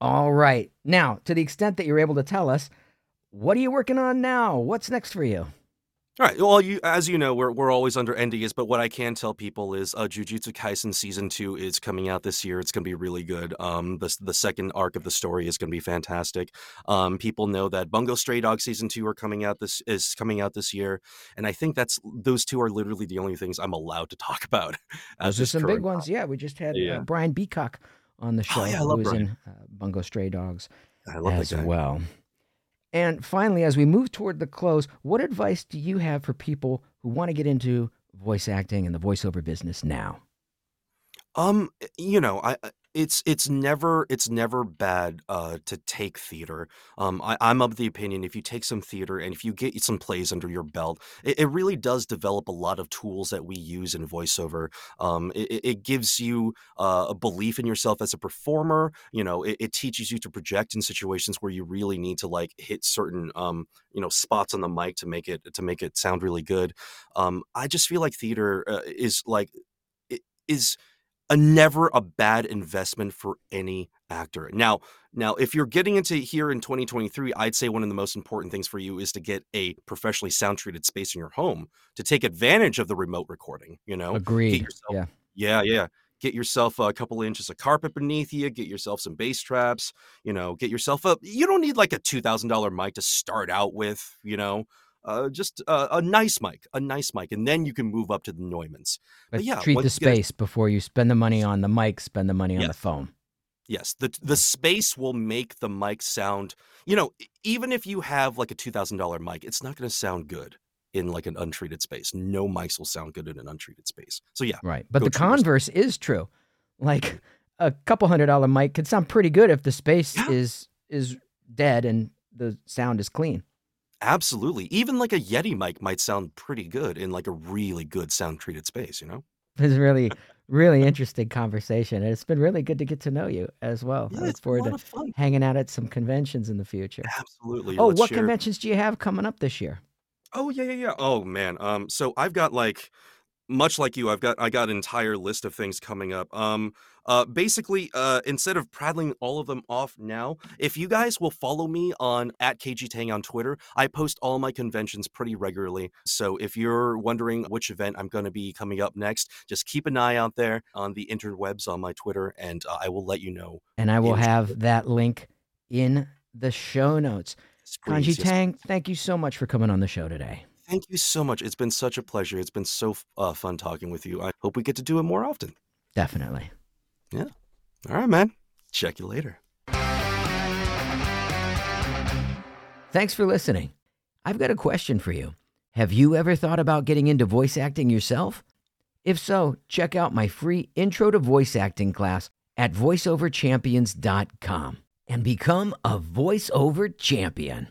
All right. Now, to the extent that you're able to tell us, what are you working on now? What's next for you? All right. Well, you, as you know, we're, we're always under NDAs, but what I can tell people is uh, Jujutsu Kaisen season two is coming out this year. It's going to be really good. Um, the the second arc of the story is going to be fantastic. Um, people know that Bungo Stray Dog season two are coming out this is coming out this year, and I think that's those two are literally the only things I'm allowed to talk about. Those as are some big ones. Yeah, we just had Yeah. uh, Brian Beacock on the show, Oh, yeah, I who was Brian. in uh, Bungo Stray Dogs I love as well. And finally, as we move toward the close, what advice do you have for people who want to get into voice acting and the voiceover business now? Um, you know, I I- it's it's never it's never bad uh to take theater. Um, I, I'm of the opinion if you take some theater and if you get some plays under your belt, it, it really does develop a lot of tools that we use in voiceover. Um, it, it- gives you uh, a belief in yourself as a performer. You know, it, it teaches you to project in situations where you really need to like hit certain um you know spots on the mic to make it to make it sound really good. Um, I just feel like theater uh, is like is a never a bad investment for any actor. Now, now if you're getting into here in 2023, I'd say one of the most important things for you is to get a professionally sound treated space in your home to take advantage of the remote recording, you know. Agreed. yourself- Yeah. Yeah, yeah. Get yourself a couple of inches of carpet beneath you, get yourself some bass traps, you know, get yourself a you don't need like a $2000 mic to start out with, you know. Uh, just uh, a nice mic, a nice mic, and then you can move up to the Neumanns. But But yeah, treat the you get- space before you spend the money on the mic, spend the money on the phone. Yes, the the space will make the mic sound. You know, even if you have like a two thousand dollar mic, it's not going to sound good in like an untreated space. No mics will sound good in an untreated space. So yeah, Right. But the treat yourself. converse is true. Like a couple hundred dollar mic could sound pretty good if the space Yeah. is is dead and the sound is clean. Absolutely. Even like a Yeti mic might sound pretty good in like a really good sound treated space. You know. It's really, really interesting conversation. And it's been really good to get to know you as well. I look it's a forward lot to of fun. hanging out at some conventions in the future. Absolutely. Oh, Let's what share- conventions do you have coming up this year? Oh yeah, yeah, yeah. Oh man. Um, so I've got like much like you, I've got I got an entire list of things coming up. Um, uh, basically, uh, instead of prattling all of them off now, if you guys will follow me on at Kaiji Tang on Twitter, I post all my conventions pretty regularly. So if you're wondering which event I'm going to be coming up next, just keep an eye out there on the interwebs on my Twitter, and uh, I will let you know. And I will have that link in the show notes. Kaiji yes. Tang, thank you so much for coming on the show today. Thank you so much. It's been such a pleasure. It's been so uh, fun talking with you. I hope we get to do it more often. Definitely. Yeah. All right, man. Check you later. Thanks for listening. I've got a question for you. Have you ever thought about getting into voice acting yourself? If so, check out my free Intro to Voice Acting class at voiceoverchampions.com and become a voiceover champion.